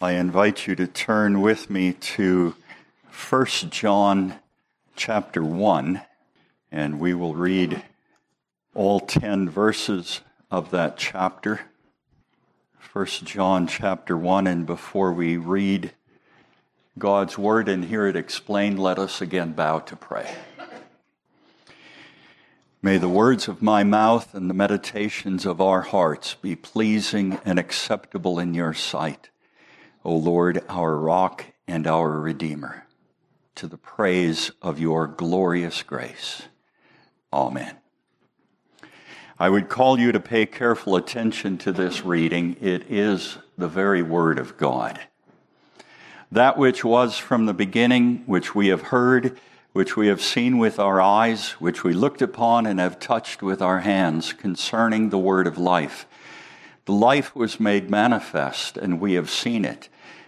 I invite you to turn with me to 1 John chapter 1, and we will read all 10 verses of that chapter. 1 John chapter 1, and before we read God's word and hear it explained, let us again bow to pray. May the words of my mouth and the meditations of our hearts be pleasing and acceptable in your sight O Lord, our rock and our redeemer, to the praise of your glorious grace. Amen. I would call you to pay careful attention to this reading. It is the very word of God. That which was from the beginning, which we have heard, which we have seen with our eyes, which we looked upon and have touched with our hands concerning the word of life. The life was made manifest, and we have seen it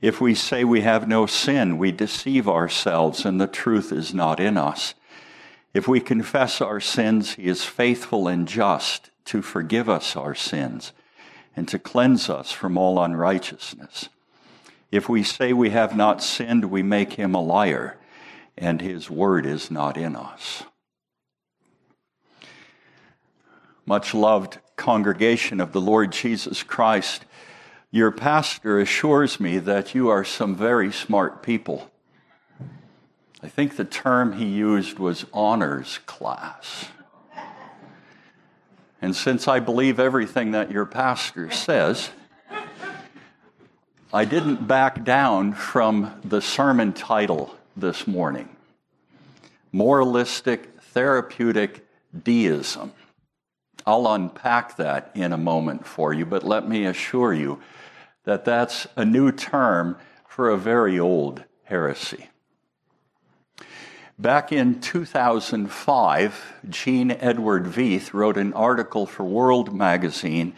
If we say we have no sin, we deceive ourselves and the truth is not in us. If we confess our sins, he is faithful and just to forgive us our sins and to cleanse us from all unrighteousness. If we say we have not sinned, we make him a liar and his word is not in us. Much loved congregation of the Lord Jesus Christ, your pastor assures me that you are some very smart people. I think the term he used was honors class. And since I believe everything that your pastor says, I didn't back down from the sermon title this morning Moralistic Therapeutic Deism. I'll unpack that in a moment for you, but let me assure you that that's a new term for a very old heresy. Back in 2005, Gene Edward Veith wrote an article for World Magazine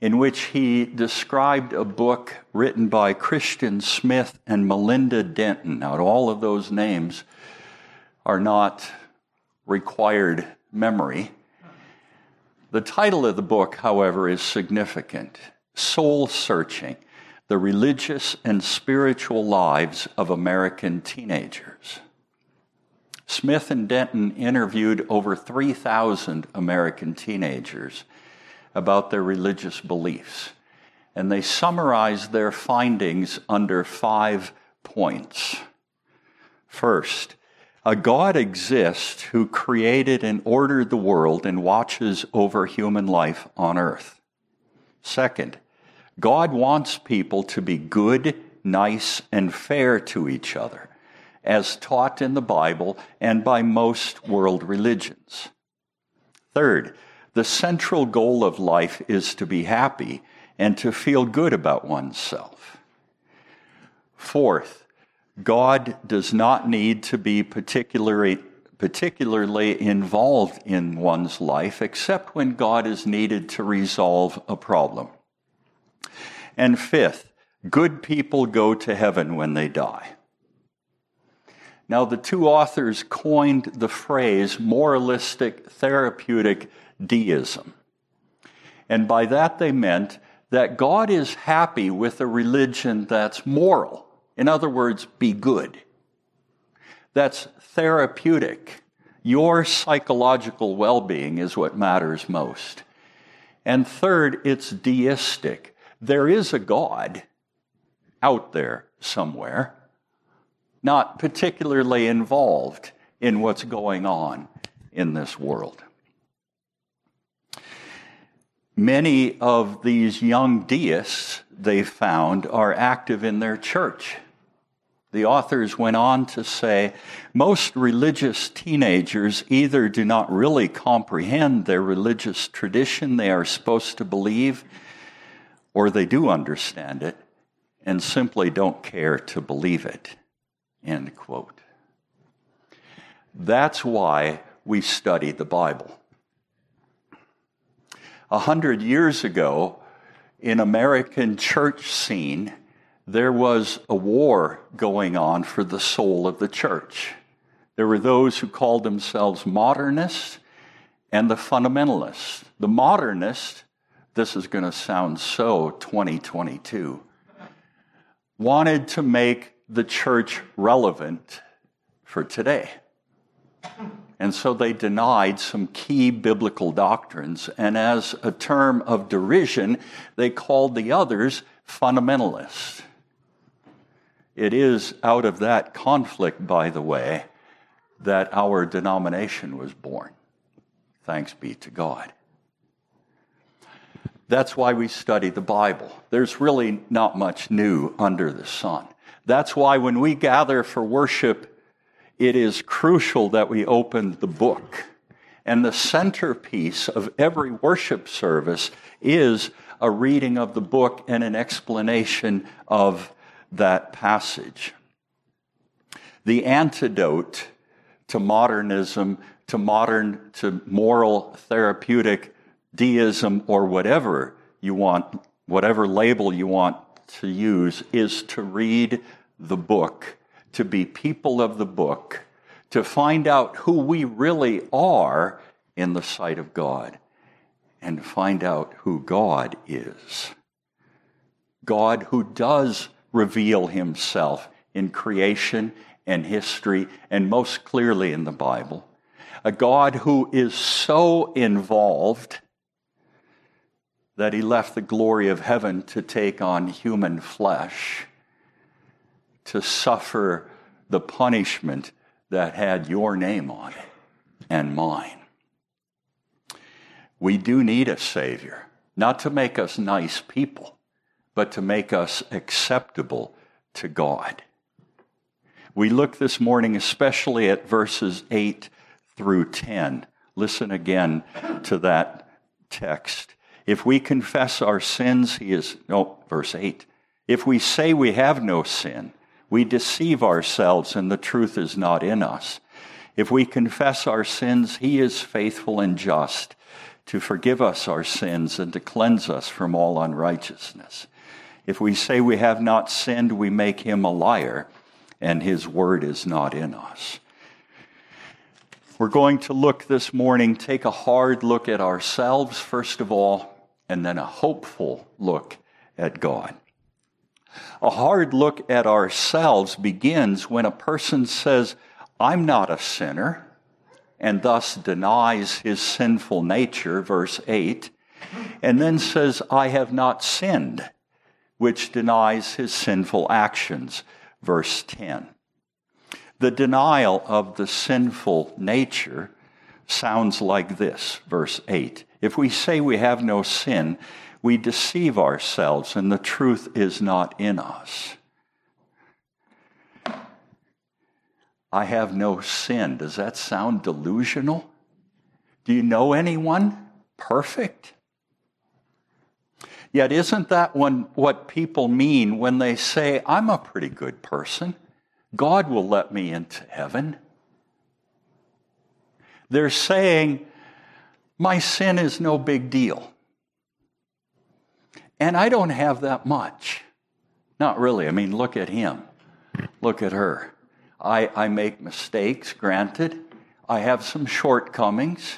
in which he described a book written by Christian Smith and Melinda Denton. Now, all of those names are not required memory. The title of the book, however, is significant Soul Searching the religious and spiritual lives of American teenagers. Smith and Denton interviewed over 3,000 American teenagers about their religious beliefs, and they summarized their findings under five points. First, a God exists who created and ordered the world and watches over human life on earth. Second, God wants people to be good, nice, and fair to each other, as taught in the Bible and by most world religions. Third, the central goal of life is to be happy and to feel good about oneself. Fourth, God does not need to be particularly, particularly involved in one's life except when God is needed to resolve a problem. And fifth, good people go to heaven when they die. Now, the two authors coined the phrase moralistic therapeutic deism. And by that they meant that God is happy with a religion that's moral. In other words, be good. That's therapeutic. Your psychological well being is what matters most. And third, it's deistic there is a God out there somewhere, not particularly involved in what's going on in this world. Many of these young deists, they found, are active in their church. The authors went on to say most religious teenagers either do not really comprehend their religious tradition they are supposed to believe, or they do understand it and simply don't care to believe it. End quote. That's why we study the Bible. A hundred years ago, in American church scene, there was a war going on for the soul of the church. There were those who called themselves modernists and the fundamentalists. The modernists, this is going to sound so 2022, wanted to make the church relevant for today. And so they denied some key biblical doctrines. And as a term of derision, they called the others fundamentalists. It is out of that conflict, by the way, that our denomination was born. Thanks be to God. That's why we study the Bible. There's really not much new under the sun. That's why when we gather for worship it is crucial that we open the book. And the centerpiece of every worship service is a reading of the book and an explanation of that passage. The antidote to modernism, to modern, to moral, therapeutic deism, or whatever you want, whatever label you want to use, is to read the book to be people of the book, to find out who we really are in the sight of God, and find out who God is. God who does reveal himself in creation and history, and most clearly in the Bible. A God who is so involved that he left the glory of heaven to take on human flesh to suffer the punishment that had your name on it and mine. We do need a Savior, not to make us nice people, but to make us acceptable to God. We look this morning especially at verses 8 through 10. Listen again to that text. If we confess our sins, he is, no, verse 8. If we say we have no sin, we deceive ourselves and the truth is not in us. If we confess our sins, He is faithful and just to forgive us our sins and to cleanse us from all unrighteousness. If we say we have not sinned, we make Him a liar and His word is not in us. We're going to look this morning, take a hard look at ourselves, first of all, and then a hopeful look at God. A hard look at ourselves begins when a person says, I'm not a sinner, and thus denies his sinful nature, verse 8, and then says, I have not sinned, which denies his sinful actions, verse 10. The denial of the sinful nature sounds like this, verse 8. If we say we have no sin, we deceive ourselves and the truth is not in us. I have no sin. Does that sound delusional? Do you know anyone perfect? Yet, isn't that what people mean when they say, I'm a pretty good person? God will let me into heaven. They're saying, My sin is no big deal. And I don't have that much. Not really. I mean, look at him. Look at her. I, I make mistakes, granted. I have some shortcomings.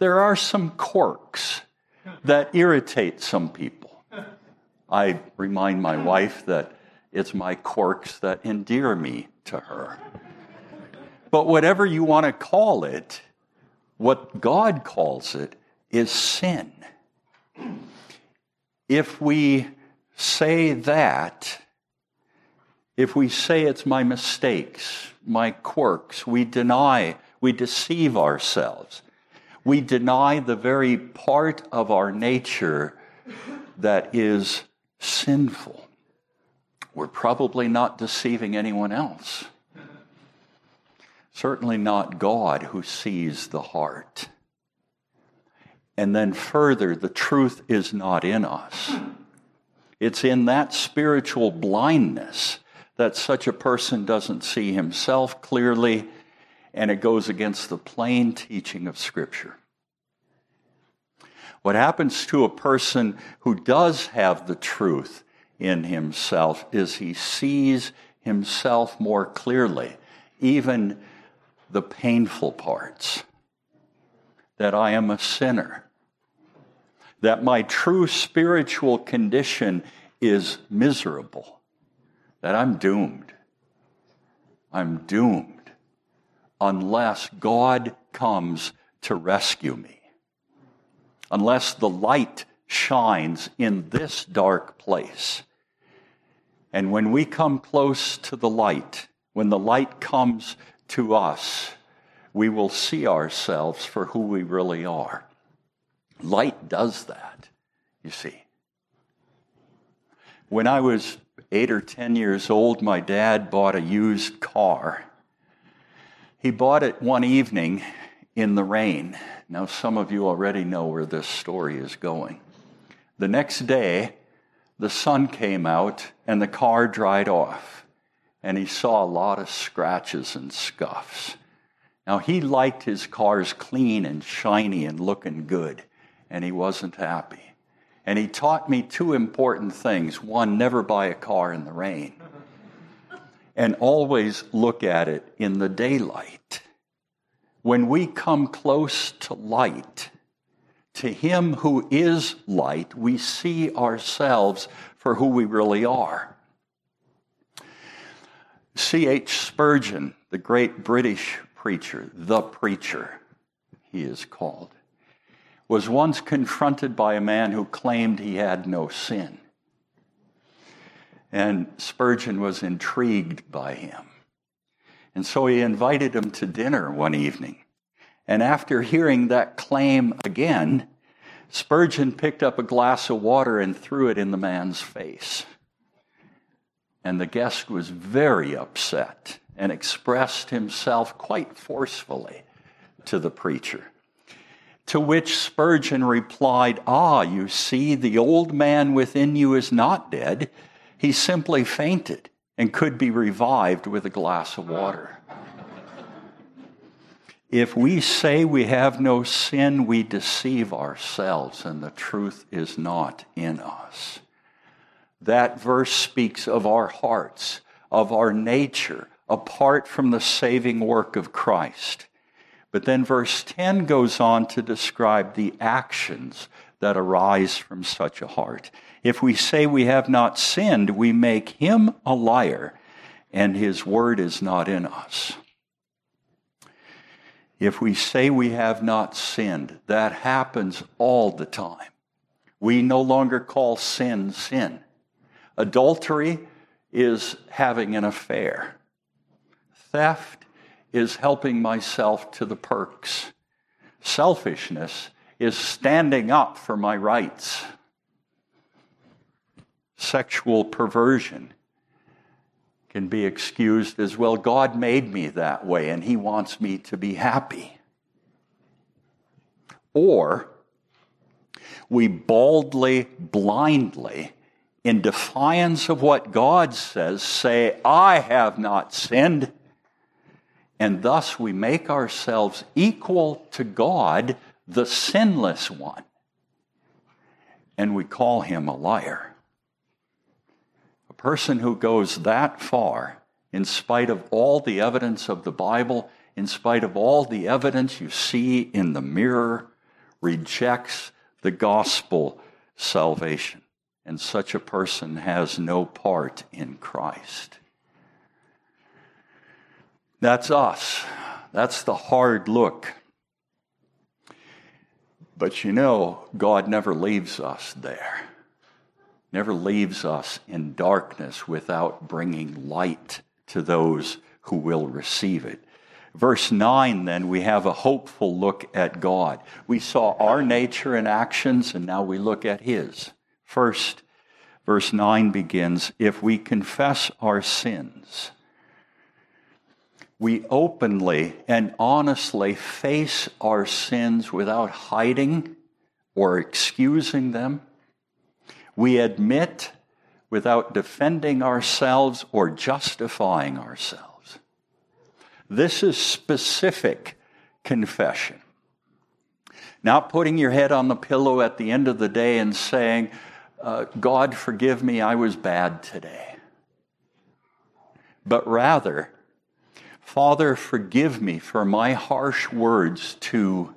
There are some quirks that irritate some people. I remind my wife that it's my quirks that endear me to her. But whatever you want to call it, what God calls it is sin if we say that, if we say it's my mistakes, my quirks, we deny, we deceive ourselves. We deny the very part of our nature that is sinful. We're probably not deceiving anyone else. Certainly not God who sees the heart. And then further, the truth is not in us. It's in that spiritual blindness that such a person doesn't see himself clearly, and it goes against the plain teaching of Scripture. What happens to a person who does have the truth in himself is he sees himself more clearly, even the painful parts. That I am a sinner. That my true spiritual condition is miserable. That I'm doomed. I'm doomed unless God comes to rescue me. Unless the light shines in this dark place. And when we come close to the light, when the light comes to us, we will see ourselves for who we really are. Light does that, you see. When I was eight or ten years old, my dad bought a used car. He bought it one evening in the rain. Now, some of you already know where this story is going. The next day, the sun came out and the car dried off and he saw a lot of scratches and scuffs. Now, he liked his cars clean and shiny and looking good, and he wasn't happy. And he taught me two important things. One, never buy a car in the rain, and always look at it in the daylight. When we come close to light, to Him who is light, we see ourselves for who we really are. C.H. Spurgeon, the great British preacher, the preacher, he is called, was once confronted by a man who claimed he had no sin. And Spurgeon was intrigued by him. And so he invited him to dinner one evening. And after hearing that claim again, Spurgeon picked up a glass of water and threw it in the man's face. And the guest was very upset and expressed himself quite forcefully to the preacher. To which Spurgeon replied, Ah, you see, the old man within you is not dead. He simply fainted and could be revived with a glass of water. If we say we have no sin, we deceive ourselves, and the truth is not in us. That verse speaks of our hearts, of our nature, apart from the saving work of Christ. But then verse 10 goes on to describe the actions that arise from such a heart. If we say we have not sinned, we make him a liar, and his word is not in us. If we say we have not sinned, that happens all the time. We no longer call sin sin. Adultery is having an affair. Theft is helping myself to the perks. Selfishness is standing up for my rights. Sexual perversion can be excused as well. God made me that way and He wants me to be happy. Or we boldly, blindly in defiance of what God says, say, I have not sinned. And thus we make ourselves equal to God, the sinless one. And we call him a liar. A person who goes that far, in spite of all the evidence of the Bible, in spite of all the evidence you see in the mirror, rejects the gospel salvation and such a person has no part in Christ. That's us. That's the hard look. But you know, God never leaves us there. never leaves us in darkness without bringing light to those who will receive it. Verse 9, then, we have a hopeful look at God. We saw our nature and actions, and now we look at His. First, verse 9 begins If we confess our sins, we openly and honestly face our sins without hiding or excusing them. We admit without defending ourselves or justifying ourselves. This is specific confession. Not putting your head on the pillow at the end of the day and saying, uh, God, forgive me, I was bad today. But rather, Father, forgive me for my harsh words to,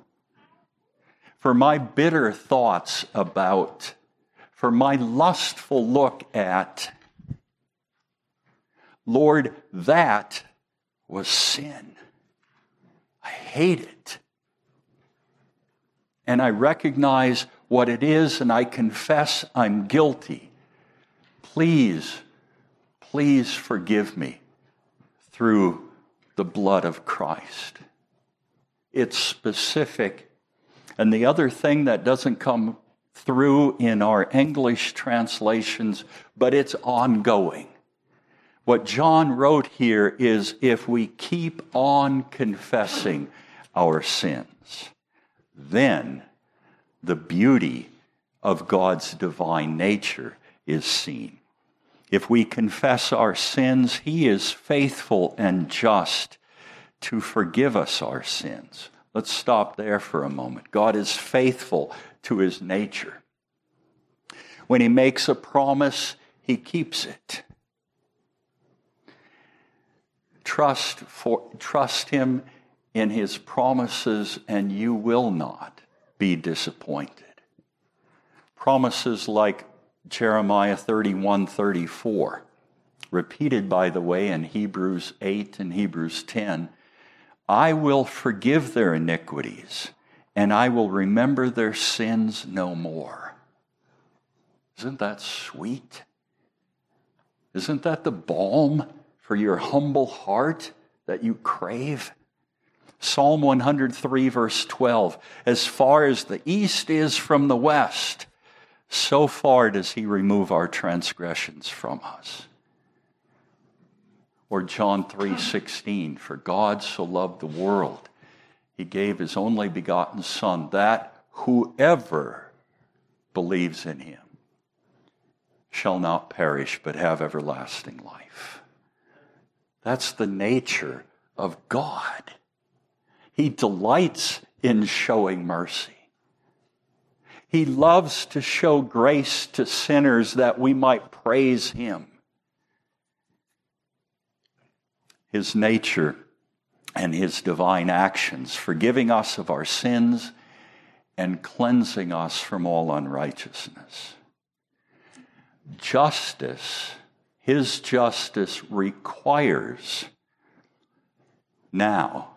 for my bitter thoughts about, for my lustful look at. Lord, that was sin. I hate it. And I recognize what it is, and I confess I'm guilty. Please, please forgive me through the blood of Christ. It's specific. And the other thing that doesn't come through in our English translations, but it's ongoing. What John wrote here is if we keep on confessing our sins, then the beauty of God's divine nature is seen. If we confess our sins, He is faithful and just to forgive us our sins. Let's stop there for a moment. God is faithful to His nature. When He makes a promise, He keeps it. Trust, for, trust Him in His promises, and you will not be disappointed. Promises like Jeremiah 31 34, repeated, by the way, in Hebrews 8 and Hebrews 10. I will forgive their iniquities, and I will remember their sins no more. Isn't that sweet? Isn't that the balm for your humble heart that you crave? Psalm 103, verse 12 As far as the east is from the west, so far does he remove our transgressions from us. Or John 3:16, for God so loved the world, he gave his only begotten son that whoever believes in him shall not perish but have everlasting life. That's the nature of God. He delights in showing mercy. He loves to show grace to sinners that we might praise Him. His nature and His divine actions, forgiving us of our sins and cleansing us from all unrighteousness. Justice, His justice requires now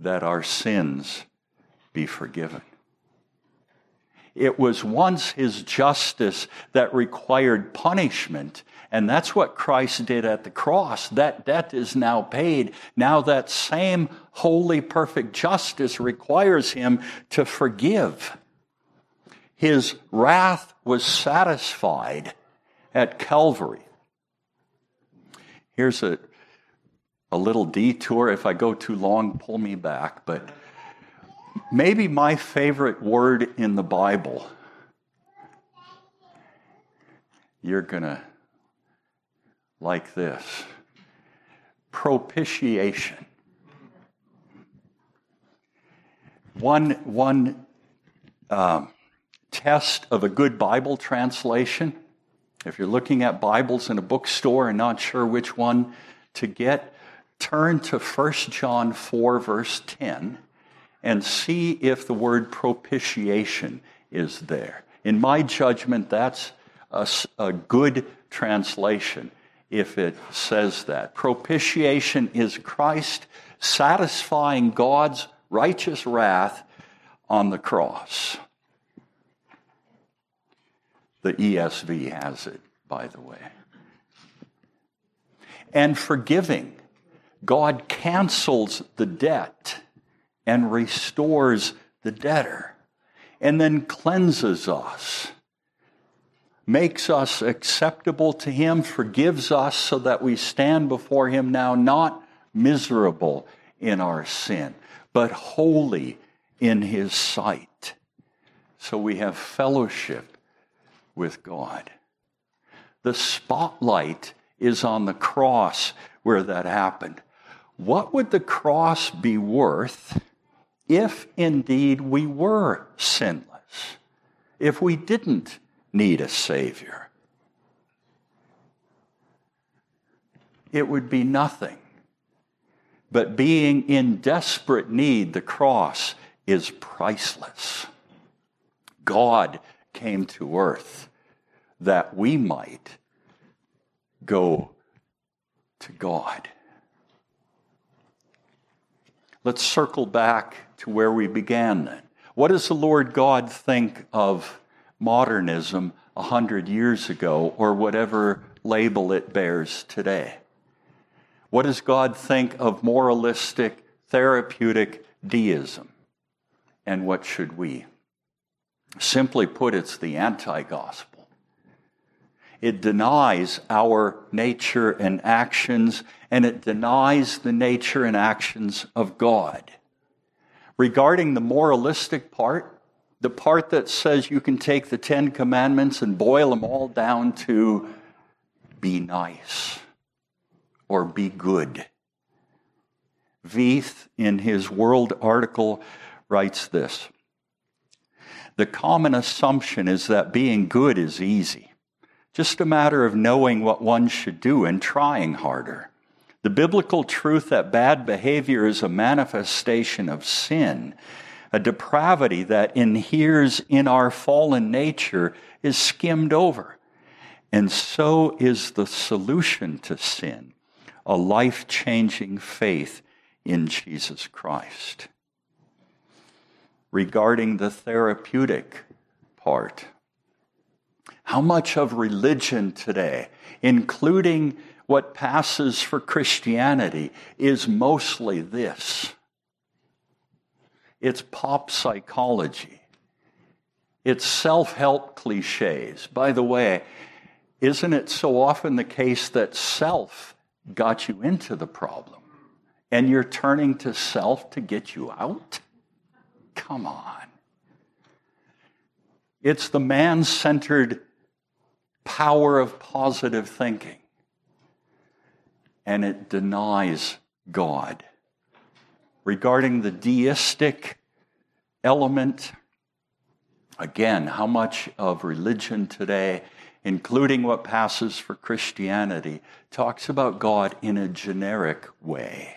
that our sins be forgiven. It was once his justice that required punishment. And that's what Christ did at the cross. That debt is now paid. Now that same holy, perfect justice requires him to forgive. His wrath was satisfied at Calvary. Here's a, a little detour. If I go too long, pull me back. But maybe my favorite word in the Bible. You're going to like this propitiation. One, one um, test of a good Bible translation, if you're looking at Bibles in a bookstore and not sure which one to get, turn to 1 John 4, verse 10 and see if the word propitiation is there. In my judgment, that's a, a good translation if it says that. Propitiation is Christ satisfying God's righteous wrath on the cross. The ESV has it, by the way. And forgiving. God cancels the debt and restores the debtor, and then cleanses us, makes us acceptable to Him, forgives us so that we stand before Him now not miserable in our sin, but holy in His sight. So we have fellowship with God. The spotlight is on the cross where that happened. What would the cross be worth if indeed we were sinless? If we didn't need a Savior? It would be nothing. But being in desperate need, the cross is priceless. God came to earth that we might go to God. Let's circle back to where we began then. What does the Lord God think of modernism a hundred years ago, or whatever label it bears today? What does God think of moralistic, therapeutic deism? And what should we? Simply put, it's the anti gospel. It denies our nature and actions, and it denies the nature and actions of God. Regarding the moralistic part, the part that says you can take the Ten Commandments and boil them all down to be nice or be good. Veith, in his World article, writes this The common assumption is that being good is easy, just a matter of knowing what one should do and trying harder. The biblical truth that bad behavior is a manifestation of sin, a depravity that inheres in our fallen nature, is skimmed over. And so is the solution to sin a life changing faith in Jesus Christ. Regarding the therapeutic part, how much of religion today, including what passes for Christianity, is mostly this it's pop psychology, it's self help cliches. By the way, isn't it so often the case that self got you into the problem and you're turning to self to get you out? Come on. It's the man centered power of positive thinking, and it denies God. Regarding the deistic element, again, how much of religion today including what passes for Christianity, talks about God in a generic way.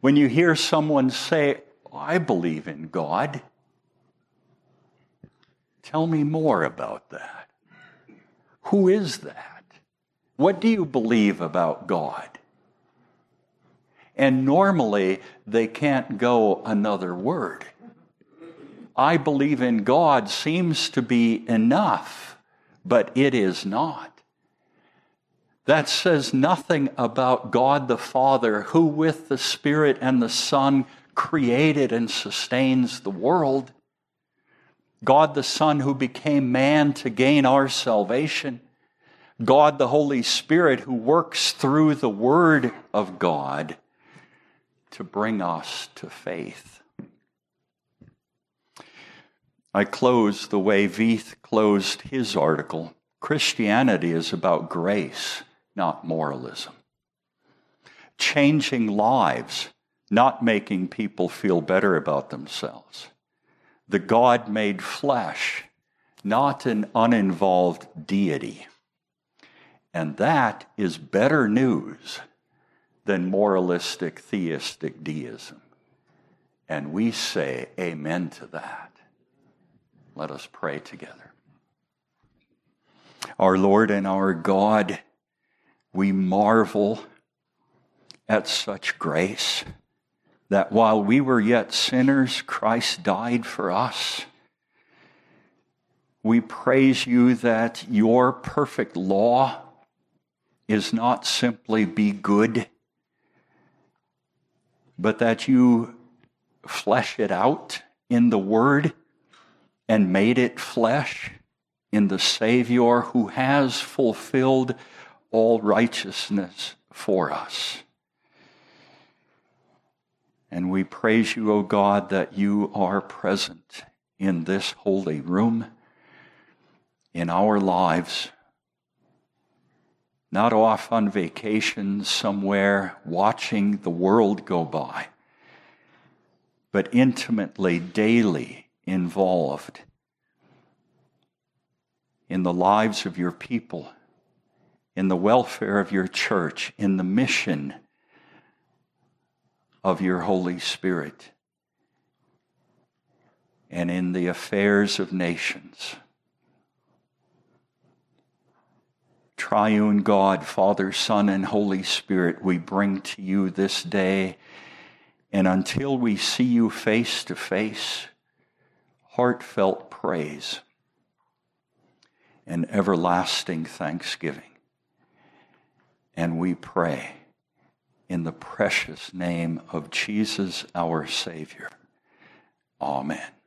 When you hear someone say, I believe in God, tell me more about that. Who is that? What do you believe about God? And normally they can't go another word. I believe in God seems to be enough but it is not. That says nothing about God the Father, who with the Spirit and the Son created and sustains the world. God the Son, who became man to gain our salvation. God the Holy Spirit, who works through the Word of God to bring us to faith. I close the way Veith closed his article. Christianity is about grace, not moralism. Changing lives, not making people feel better about themselves. The God made flesh, not an uninvolved deity. And that is better news than moralistic theistic deism. And we say amen to that. Let us pray together. Our Lord and our God, we marvel at such grace that while we were yet sinners, Christ died for us. We praise you that your perfect law is not simply be good, but that you flesh it out in the Word and made it flesh in the Savior who has fulfilled all righteousness for us. And we praise you, O God, that you are present in this holy room, in our lives, not off on vacation somewhere watching the world go by, but intimately, daily involved in the lives of your people, in the welfare of your church, in the mission of your Holy Spirit, and in the affairs of nations. Triune God, Father, Son, and Holy Spirit, we bring to you this day. And until we see you face to face, heartfelt praise and everlasting thanksgiving. And we pray in the precious name of Jesus, our Savior. Amen.